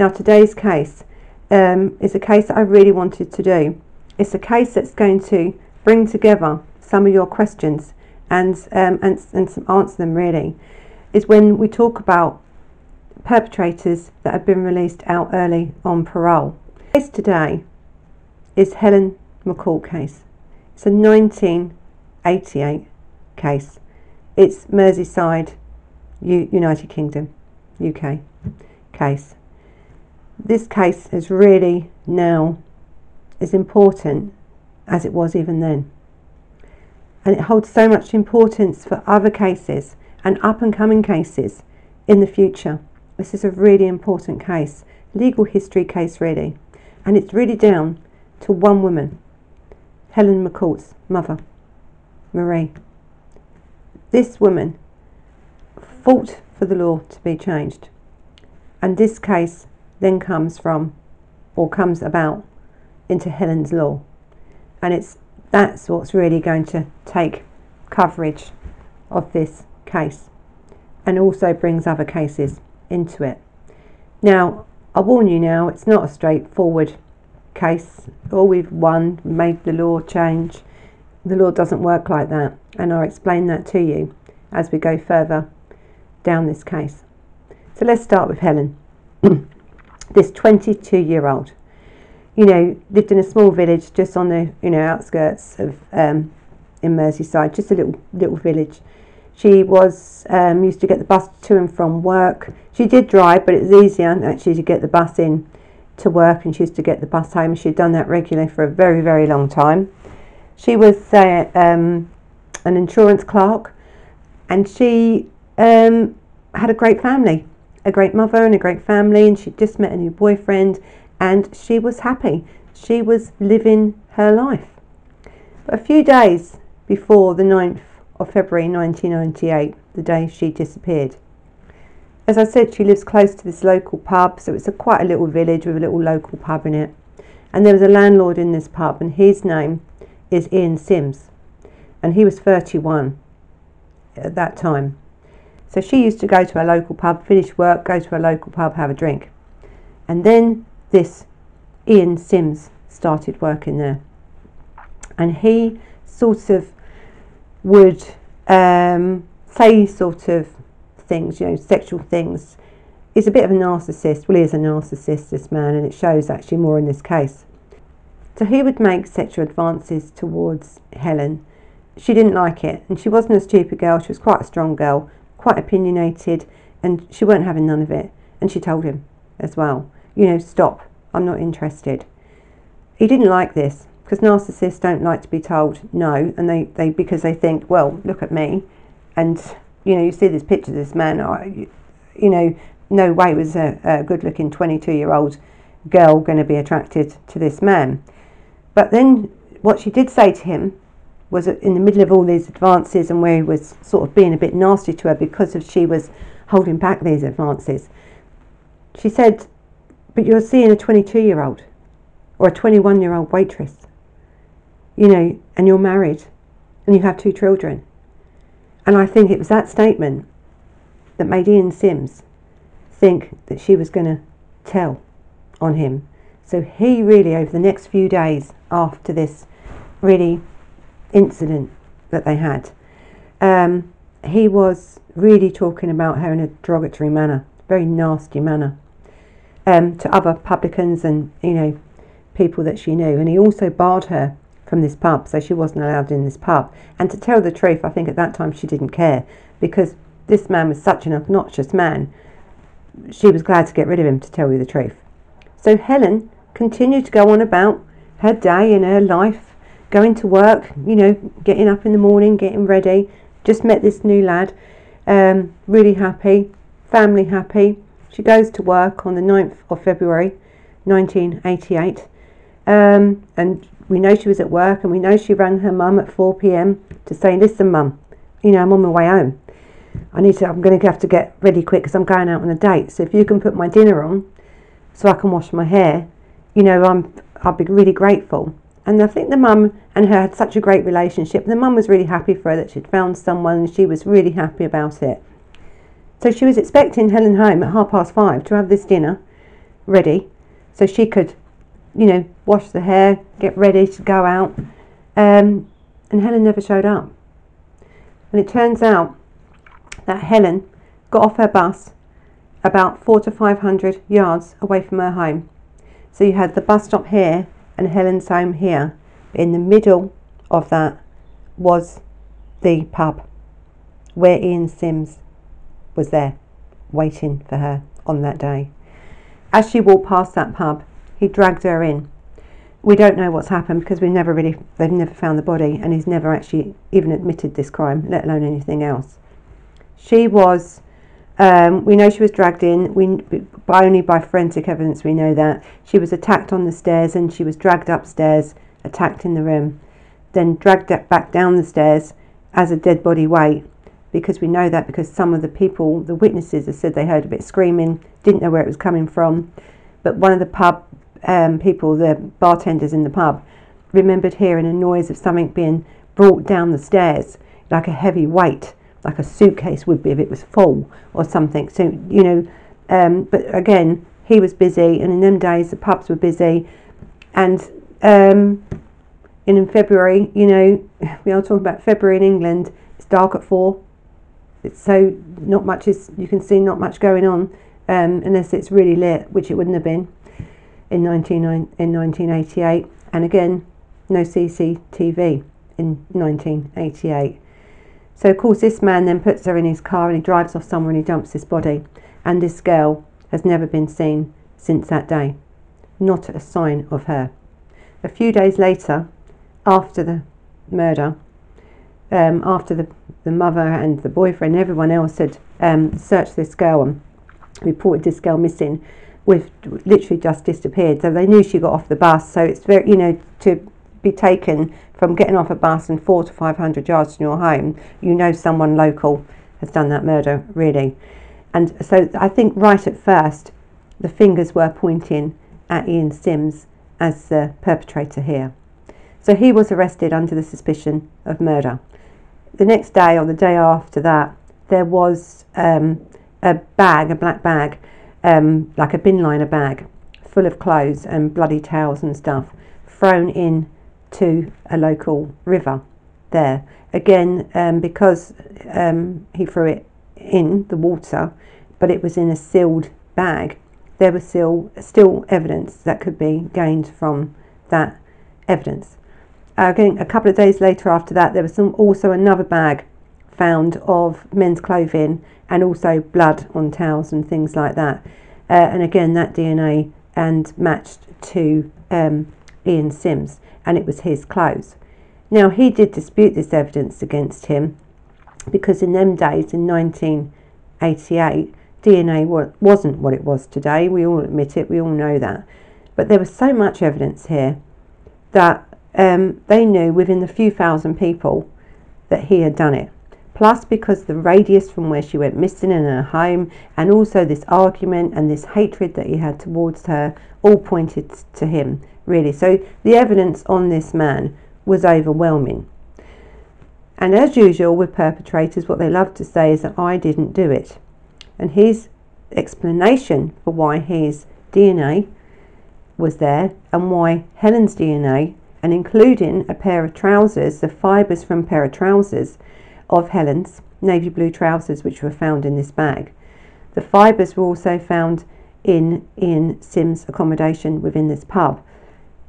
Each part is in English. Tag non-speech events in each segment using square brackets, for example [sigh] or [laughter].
Now, today's case um, is a case that I really wanted to do. It's a case that's going to bring together some of your questions and, um, and, and answer them really. Is when we talk about perpetrators that have been released out early on parole. The case today is Helen McCourt case. It's a 1988 case. It's Merseyside, U- United Kingdom, UK case. This case is really now as important as it was even then. And it holds so much importance for other cases and up and coming cases in the future. This is a really important case, legal history case, really. And it's really down to one woman, Helen McCourt's mother, Marie. This woman fought for the law to be changed. And this case then comes from, or comes about, into Helen's law. And it's that's what's really going to take coverage of this case and also brings other cases into it. Now, I warn you now, it's not a straightforward case. All we've won, made the law change. The law doesn't work like that, and I'll explain that to you as we go further down this case. So let's start with Helen, [clears throat] this 22 year old. You know, lived in a small village just on the you know outskirts of um, in Merseyside, just a little little village. She was um, used to get the bus to and from work. She did drive, but it was easier actually to get the bus in to work, and she used to get the bus home. She'd done that regularly for a very, very long time. She was uh, um, an insurance clerk, and she um, had a great family, a great mother, and a great family. And she'd just met a new boyfriend, and she was happy. She was living her life. But a few days before the 9th of February 1998, the day she disappeared. As I said, she lives close to this local pub, so it's a quite a little village with a little local pub in it. And there was a landlord in this pub, and his name is Ian Simms, and he was 31 at that time. So she used to go to a local pub, finish work, go to a local pub, have a drink. And then this Ian Simms started working there. And he sort of would um, say sort of things, you know, sexual things. He's a bit of a narcissist. Well, he is a narcissist, this man, and it shows actually more in this case. So he would make sexual advances towards Helen. She didn't like it, and she wasn't a stupid girl. She was quite a strong girl, quite opinionated, and she weren't having none of it. And she told him as well, you know, stop. I'm not interested. He didn't like this because narcissists don't like to be told no, and they, they because they think, well, look at me, and you know you see this picture of this man, I, you know, no way was a, a good-looking 22-year-old girl going to be attracted to this man. But then what she did say to him was in the middle of all these advances and where he was sort of being a bit nasty to her because of she was holding back these advances. She said, "But you're seeing a 22-year-old or a 21-year-old waitress." you know, and you're married and you have two children. And I think it was that statement that made Ian Simms think that she was going to tell on him. So he really, over the next few days after this really incident that they had, um, he was really talking about her in a derogatory manner, very nasty manner, um, to other publicans and, you know, people that she knew. And he also barred her from this pub, so she wasn't allowed in this pub. And to tell the truth, I think at that time she didn't care because this man was such an obnoxious man. She was glad to get rid of him, to tell you the truth. So Helen continued to go on about her day and her life, going to work, you know, getting up in the morning, getting ready. Just met this new lad, um, really happy, family happy. She goes to work on the 9th of February 1988 um, and we know she was at work and we know she rang her mum at 4 pm to say, Listen, mum, you know, I'm on my way home. I need to, I'm going to have to get ready quick because I'm going out on a date. So if you can put my dinner on so I can wash my hair, you know, I'm, I'll be really grateful. And I think the mum and her had such a great relationship. The mum was really happy for her that she'd found someone and she was really happy about it. So she was expecting Helen home at half past five to have this dinner ready so she could, you know, wash the hair, get ready to go out. Um, and Helen never showed up. And it turns out that Helen got off her bus about four to five hundred yards away from her home. So you had the bus stop here and Helen's home here. In the middle of that was the pub where Ian Simms was there waiting for her on that day. As she walked past that pub, he dragged her in. We don't know what's happened because we never really they've never found the body and he's never actually even admitted this crime, let alone anything else. She was um, we know she was dragged in. We by only by forensic evidence we know that she was attacked on the stairs and she was dragged upstairs, attacked in the room, then dragged back down the stairs as a dead body weight. Because we know that because some of the people, the witnesses, have said they heard a bit screaming, didn't know where it was coming from. But one of the pub um, people, the bartenders in the pub, remembered hearing a noise of something being brought down the stairs, like a heavy weight like a suitcase would be if it was full or something. So, you know, um, but again, he was busy, and in them days, the pubs were busy. And um, and in February, you know, [laughs] we are talking about February in England, it's dark at four. It's so not much is, you can see not much going on um, unless it's really lit, which it wouldn't have been in, 19, in 1988. And again, no CCTV in 1988. So, of course, this man then puts her in his car and he drives off somewhere and he dumps this body. And this girl has never been seen since that day. Not a sign of her. A few days later, after the murder, um, after the, the mother and the boyfriend, everyone else had um, searched this girl and reported this girl missing, with literally just disappeared. So they knew she got off the bus. So it's very, you know, to be taken from getting off a bus and four to five hundred yards from your home, you know someone local has done that murder, really. And so I think right at first, the fingers were pointing at Ian Simms as the perpetrator here. So he was arrested under the suspicion of murder. The next day, or the day after that, there was um, a bag, a black bag, um, like a bin liner bag, full of clothes and bloody towels and stuff, thrown in to a local river there. Again, um, because um, he threw it in the water, but it was in a sealed bag, there was still, still evidence that could be gained from that evidence. Again, a couple of days later after that, there was some, also another bag found of men's clothing and also blood on towels and things like that. Uh, and again, that DNA and matched to um, Ian Simms and it was his clothes. Now, he did dispute this evidence against him because in them days, in 1988, DNA wasn't what it was today. We all admit it, we all know that. But there was so much evidence here that um, they knew within the few thousand people that he had done it. Plus, because the radius from where she went missing in her home, and also this argument and this hatred that he had towards her, all pointed to him really. So the evidence on this man was overwhelming. And as usual with perpetrators, what they love to say is that I didn't do it. And his explanation for why his DNA was there and why Helen's DNA, and including a pair of trousers, the fibres from a pair of trousers of Helen's, navy blue trousers, which were found in this bag. The fibres were also found in Ian Simms' accommodation within this pub.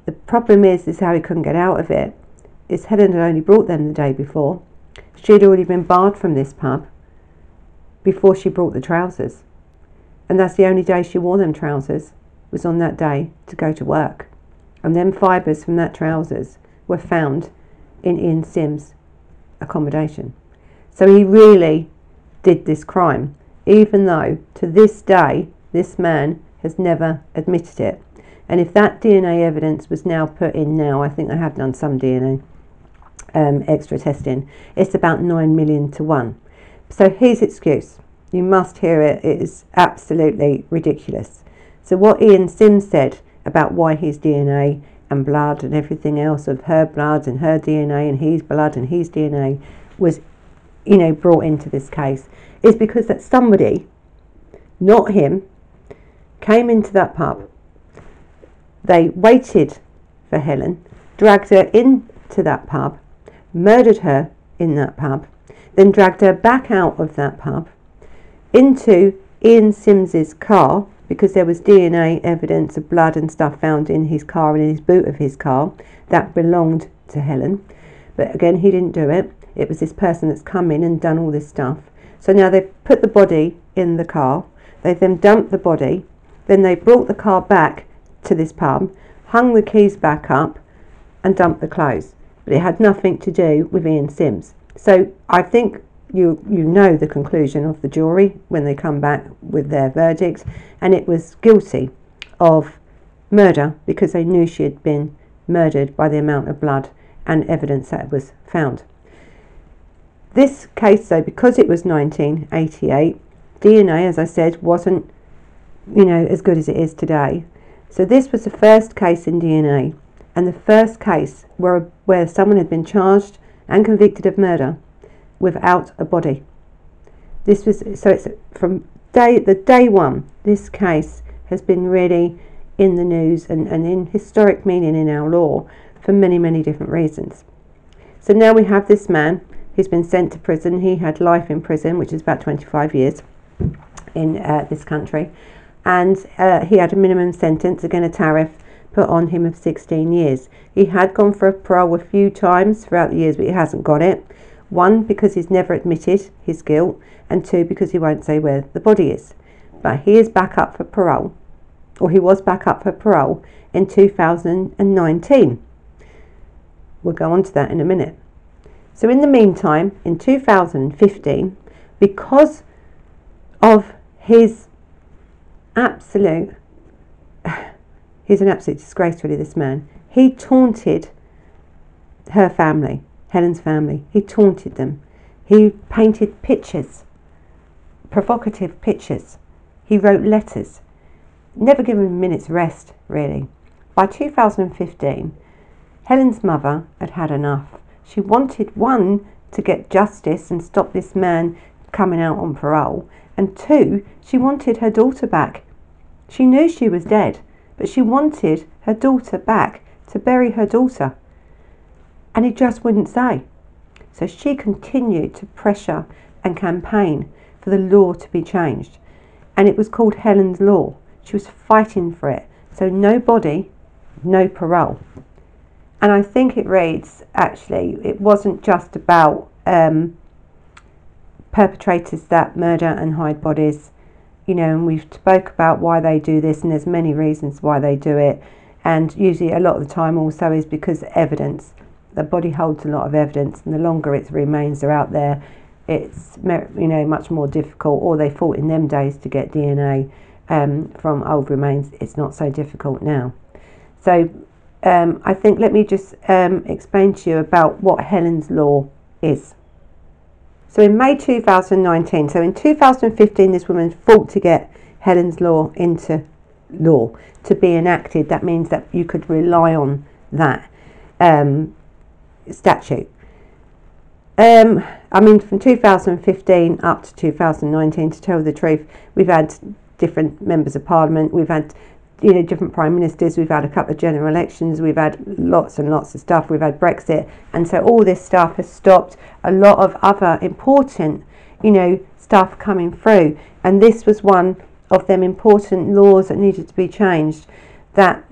The problem is, is how he couldn't get out of it. Is Helen had only brought them the day before. She had already been barred from this pub before she brought the trousers. And that's the only day she wore them trousers, was on that day to go to work. And them fibres from that trousers were found in Ian Simms' accommodation. So he really did this crime, even though to this day this man has never admitted it. And if that DNA evidence was now put in now, I think they have done some DNA um, extra testing, it's about 9 million to 1. So his excuse, you must hear it, it is absolutely ridiculous. So what Ian Simms said about why his DNA and blood and everything else of her blood and her DNA and his blood and his DNA was, you know, brought into this case is because that somebody, not him, came into that pub. They waited for Helen, dragged her into that pub, murdered her in that pub, then dragged her back out of that pub into Ian Simms's car because there was DNA evidence of blood and stuff found in his car and in his boot of his car that belonged to Helen. But again, he didn't do it. It was this person that's come in and done all this stuff. So now they've put the body in the car. They then dumped the body. Then they brought the car back to this pub, hung the keys back up, and dumped the clothes. But it had nothing to do with Ian Simms. So I think you you know the conclusion of the jury when they come back with their verdict, and it was guilty of murder because they knew she had been murdered by the amount of blood and evidence that was found. This case, though, because it was 1988, DNA, as I said, wasn't you know as good as it is today. So this was the first case in DNA, and the first case where where someone had been charged and convicted of murder without a body. This was so it's from day the day one. This case has been really in the news and, and in historic meaning in our law for many many different reasons. So now we have this man. He's been sent to prison. He had life in prison, which is about 25 years in uh, this country, and uh, he had a minimum sentence, again a tariff put on him of 16 years. He had gone for a parole a few times throughout the years, but he hasn't got it. One, because he's never admitted his guilt, and two, because he won't say where the body is. But he is back up for parole, or he was back up for parole in 2019. We'll go on to that in a minute. So, in the meantime, in 2015, because of his absolute, [sighs] he's an absolute disgrace, really, this man, he taunted her family Helen's family. He taunted them. He painted pictures, provocative pictures. He wrote letters. Never given a minute's rest, really. By 2015, Helen's mother had had enough. She wanted one to get justice and stop this man coming out on parole, and two, she wanted her daughter back. She knew she was dead, but she wanted her daughter back to bury her daughter and he just wouldn't say. So she continued to pressure and campaign for the law to be changed. And it was called Helen's Law. She was fighting for it. So no body, no parole. And I think it reads actually, it wasn't just about um, perpetrators that murder and hide bodies. You know, and we've spoke about why they do this, and there's many reasons why they do it. And usually, a lot of the time, also is because evidence the body holds a lot of evidence, and the longer its remains are out there, it's you know much more difficult. Or they thought in them days to get DNA um, from old remains. It's not so difficult now. So um, I think let me just um, explain to you about what Helen's Law is. So in May 2019, so in 2015, this woman fought to get Helen's Law into law to be enacted. That means that you could rely on that. Um, statute. Um, I mean, from 2015 up to 2019, to tell the truth, we've had different members of parliament, we've had you know different prime ministers, we've had a couple of general elections, we've had lots and lots of stuff, we've had Brexit, and so all this stuff has stopped a lot of other important, you know, stuff coming through, and this was one of them important laws that needed to be changed that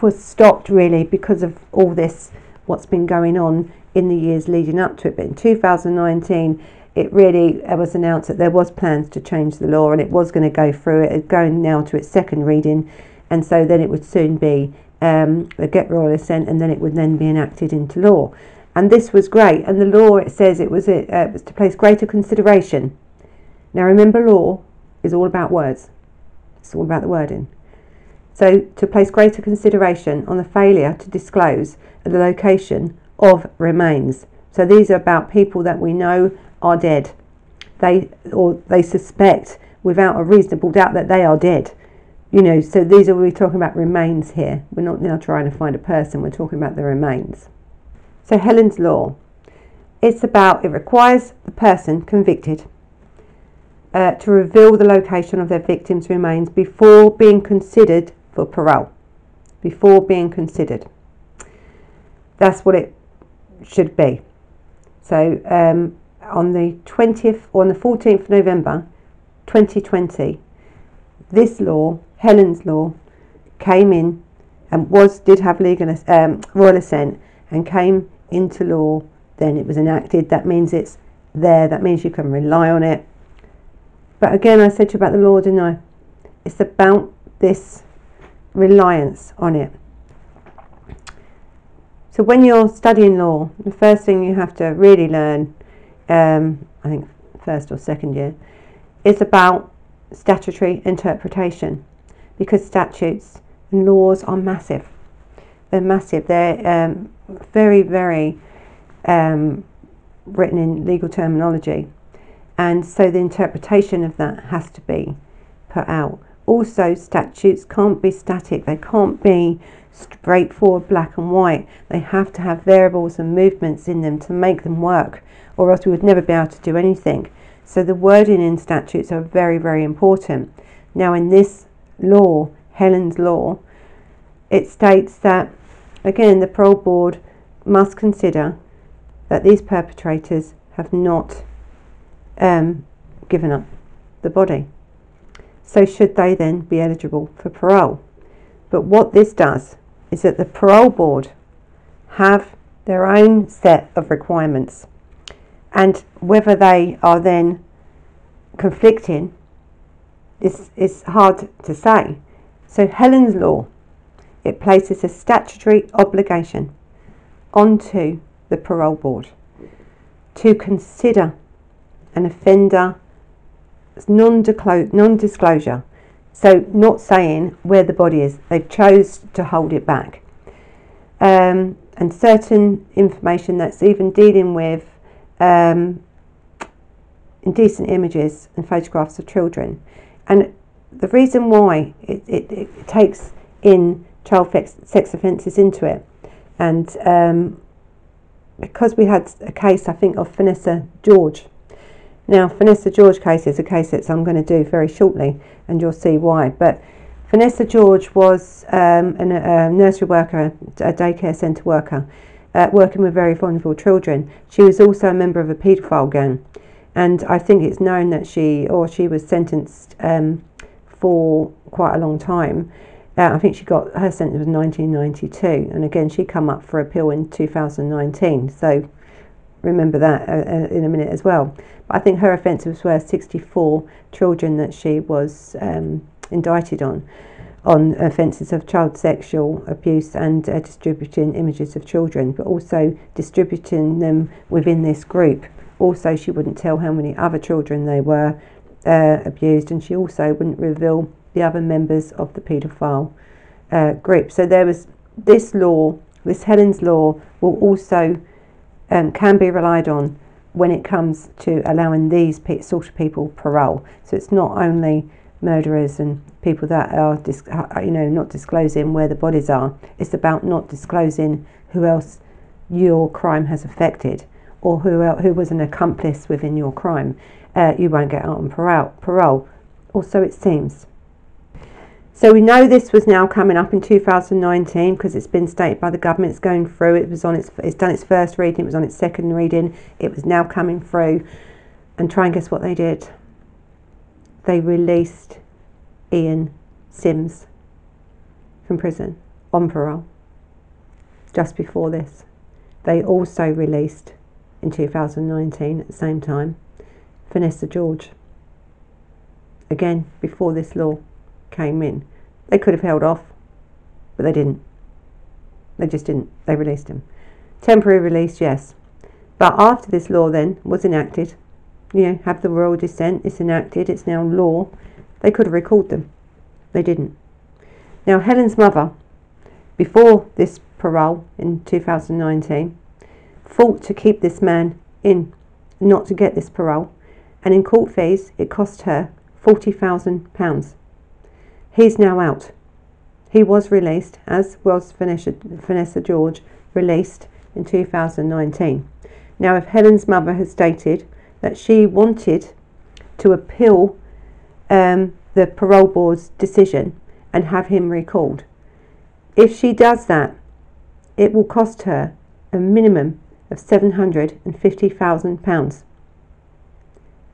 was stopped really because of all this what's been going on in the years leading up to it. But in 2019, it really was announced that there was plans to change the law and it was going to go through it, going now to its second reading, and so then it would soon be um, a get royal assent, and then it would then be enacted into law. And this was great. And the law it says it was, it, uh, was to place greater consideration. Now remember, law is all about words. It's all about the wording. So to place greater consideration on the failure to disclose the location of remains. So these are about people that we know are dead. They or they suspect without a reasonable doubt that they are dead. You know, so these are we're talking about remains here. We're not now trying to find a person, we're talking about the remains. So Helen's law. It's about it requires the person convicted uh, to reveal the location of their victims' remains before being considered for parole. Before being considered. That's what it should be. So um, on the 20th or on the 14th of November 2020, this law, Helen's law, came in and was did have legal um, royal assent and came into law. Then it was enacted. That means it's there. That means you can rely on it. But again, I said to you about the law, didn't I? It's about this reliance on it. So when you're studying law, the first thing you have to really learn, um, I think first or second year, is about statutory interpretation because statutes and laws are massive. They're massive. They're um, very, very um, written in legal terminology. And so the interpretation of that has to be put out. Also, statutes can't be static, they can't be straightforward black and white. They have to have variables and movements in them to make them work, or else we would never be able to do anything. So the wording in statutes are very, very important. Now, in this law, Helen's law, it states that, again, the parole board must consider that these perpetrators have not um, given up the body. So, should they then be eligible for parole? But what this does is that the parole board have their own set of requirements, and whether they are then conflicting is, is hard to say. So, Helen's Law it places a statutory obligation onto the parole board to consider an offender non-disclosure. So not saying where the body is they chose to hold it back. Um, and certain information that's even dealing with um, indecent images and photographs of children and the reason why it, it, it takes in child sex offences into it and um, because we had a case I think of Vanessa George now, Vanessa George case is a case that I'm going to do very shortly, and you'll see why. But Vanessa George was um, a, a nursery worker, a daycare centre worker, uh, working with very vulnerable children. She was also a member of a paedophile gang, and I think it's known that she or she was sentenced um, for quite a long time. Uh, I think she got her sentence was 1992, and again she come up for appeal in 2019. So remember that uh, uh, in a minute as well. But I think her offences were 64 children that she was um, indicted on, on offences of child sexual abuse and uh, distributing images of children, but also distributing them within this group. Also, she wouldn't tell how many other children they were uh, abused, and she also wouldn't reveal the other members of the paedophile uh, group. So there was this law, this Helen's law, will also um, can be relied on when it comes to allowing these sort of people parole. So it's not only murderers and people that are, uh, you know, not disclosing where the bodies are. It's about not disclosing who else your crime has affected or who who was an accomplice within your crime. Uh, you won't get out on parole. Parole, or so it seems. So we know this was now coming up in 2019 because it's been stated by the government. It's going through. It was on its. It's done its first reading. It was on its second reading. It was now coming through, and try and guess what they did. They released Ian Simms from prison on parole. Just before this, they also released in 2019 at the same time Vanessa George. Again, before this law came in. They could have held off, but they didn't. They just didn't. They released him. Temporary release, yes. But after this law then was enacted, you know, have the royal descent, it's enacted, it's now law, they could have recalled them. They didn't. Now, Helen's mother, before this parole in 2019, fought to keep this man in, not to get this parole, and in court fees, it cost her £40,000. He's now out. He was released, as was Vanessa, Vanessa George, released in 2019. Now, if Helen's mother has stated that she wanted to appeal um, the parole board's decision and have him recalled. If she does that, it will cost her a minimum of £750,000.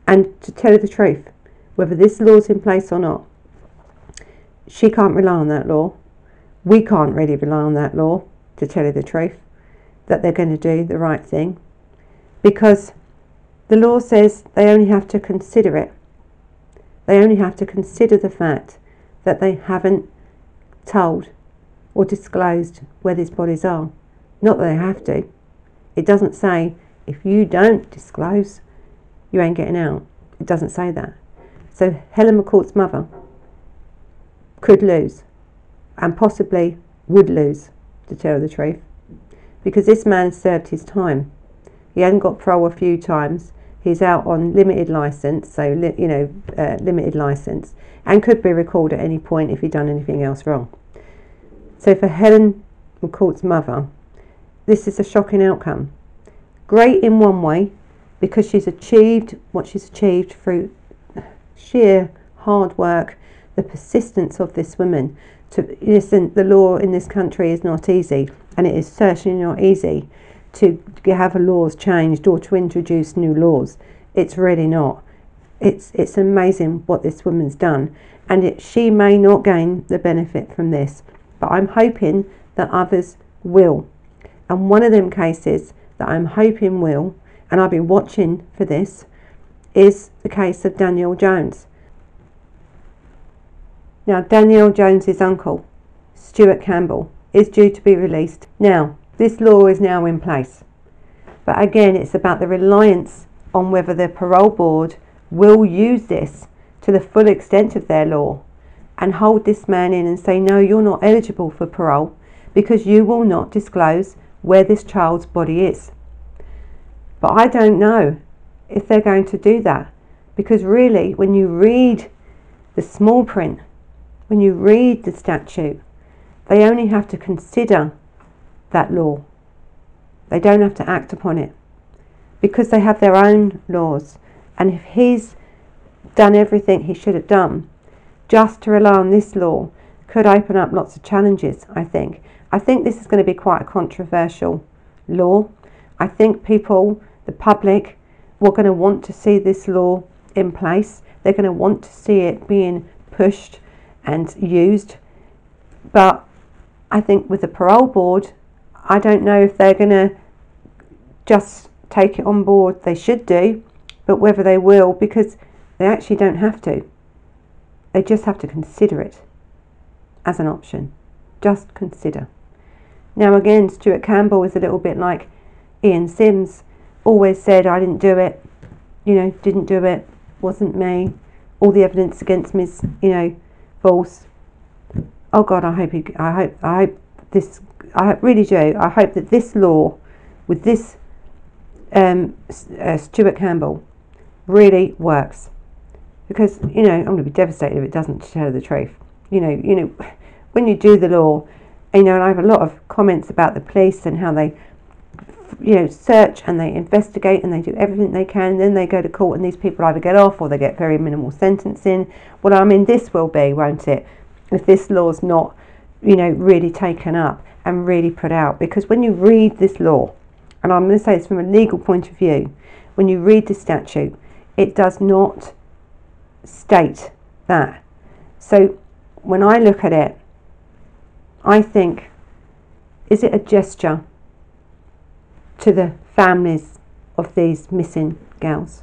And to tell you the truth, whether this law's in place or not, she can't rely on that law. We can't really rely on that law, to tell you the truth, that they're going to do the right thing. Because the law says they only have to consider it. They only have to consider the fact that they haven't told or disclosed where these bodies are. Not that they have to. It doesn't say if you don't disclose, you ain't getting out. It doesn't say that. So Helen McCourt's mother could lose and possibly would lose, to tell the truth, because this man served his time. He hadn't got parole a few times. He's out on limited license, so li- you know, uh, limited license, and could be recalled at any point if he'd done anything else wrong. So for Helen McCourt's mother, this is a shocking outcome. Great in one way, because she's achieved what she's achieved through sheer hard work, the persistence of this woman. To listen, the law in this country is not easy, and it is certainly not easy to have laws changed or to introduce new laws. It's really not. It's it's amazing what this woman's done, and it, she may not gain the benefit from this, but I'm hoping that others will. And one of them cases that I'm hoping will, and I'll be watching for this, is the case of Danielle Jones. Now, Danielle Jones's uncle, Stuart Campbell, is due to be released. Now, this law is now in place. But again, it's about the reliance on whether the parole board will use this to the full extent of their law and hold this man in and say, no, you're not eligible for parole because you will not disclose where this child's body is. But I don't know if they're going to do that because really, when you read the small print, when you read the statute, they only have to consider that law. They don't have to act upon it because they have their own laws. And if he's done everything he should have done, just to rely on this law could open up lots of challenges, I think. I think this is going to be quite a controversial law. I think people, the public, were going to want to see this law in place. They're going to want to see it being pushed and used. But I think with the parole board, I don't know if they're going to just take it on board. They should do, but whether they will, because they actually don't have to. They just have to consider it as an option. Just consider. Now, again, Stuart Campbell is a little bit like Ian Simms, always said, I didn't do it, you know, didn't do it, wasn't me, all the evidence against me is, you know, false. Oh God, I hope, he, I hope, I hope this, I really do, I hope that this law, with this um, uh, Stuart Campbell, really works because you know I'm going to be devastated if it doesn't tell the truth. You know, you know, [laughs] when you do the law, you know, and I have a lot of comments about the police and how they, you know, search and they investigate and they do everything they can. And then they go to court and these people either get off or they get very minimal sentencing. Well, I mean, this will be, won't it? If this law's not, you know, really taken up and really put out, because when you read this law, and I'm going to say this from a legal point of view, when you read the statute, it does not state that. So when I look at it, I think, is it a gesture to the families of these missing girls?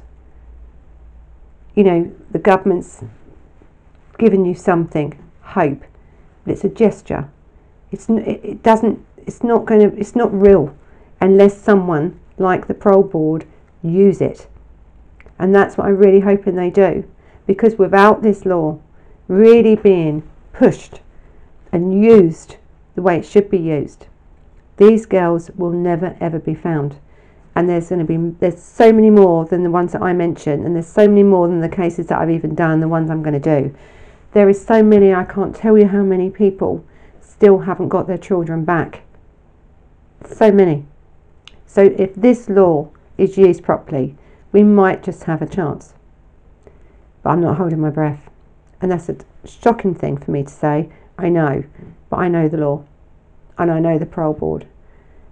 You know, the government's given you something, hope, but it's a gesture. It's it doesn't. It's not going to. It's not real unless someone like the parole board use it, and that's what I'm really hoping they do because without this law really being pushed and used the way it should be used, these girls will never ever be found. And there's going to be there's so many more than the ones that I mentioned, and there's so many more than the cases that I've even done, the ones I'm going to do. There is so many I can't tell you how many people still haven't got their children back. So many. So if this law is used properly, we might just have a chance. but I'm not holding my breath. And that's a shocking thing for me to say. I know, but I know the law and I know the parole board.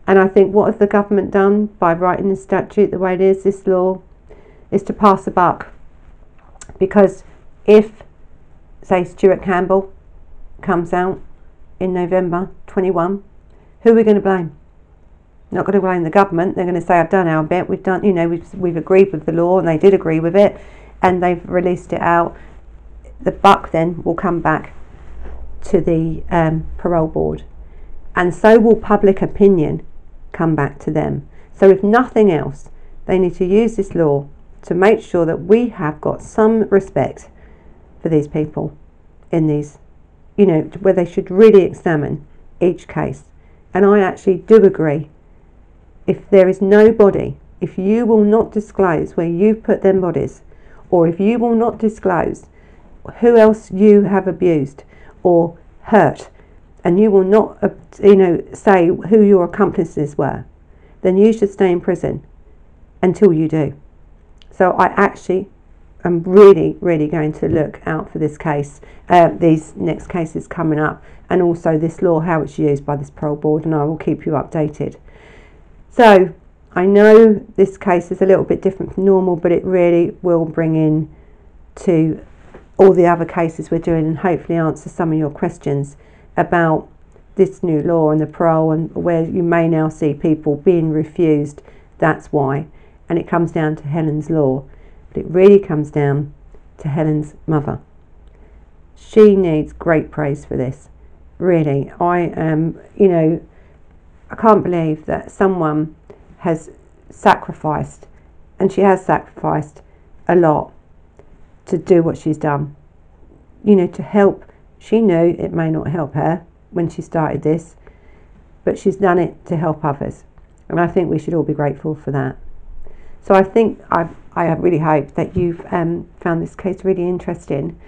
And I think what has the government done by writing the statute the way it is, this law, is to pass the buck. Because if, say, Stuart Campbell comes out in November 21, who are we going to blame? Not going to blame the government. They're going to say, "I've done our bit. We've done, you know, we've we've agreed with the law, and they did agree with it, and they've released it out." The buck then will come back to the um, parole board, and so will public opinion come back to them. So, if nothing else, they need to use this law to make sure that we have got some respect for these people in these, you know, where they should really examine each case. And I actually do agree. If there is nobody, if you will not disclose where you put them bodies, or if you will not disclose who else you have abused or hurt, and you will not, uh, you know, say who your accomplices were, then you should stay in prison until you do. So I actually am really, really going to look out for this case, uh, these next cases coming up, and also this law, how it's used by this parole board, and I will keep you updated. So I know this case is a little bit different from normal, but it really will bring in to all the other cases we're doing and hopefully answer some of your questions about this new law and the parole and where you may now see people being refused. That's why and it comes down to Helen's law, but it really comes down to Helen's mother. She needs great praise for this. Really, I am, you know, I can't believe that someone has sacrificed, and she has sacrificed a lot to do what she's done. You know, to help. She knew it may not help her when she started this, but she's done it to help others. And I think we should all be grateful for that. So I think I, I really hope that you've um, found this case really interesting.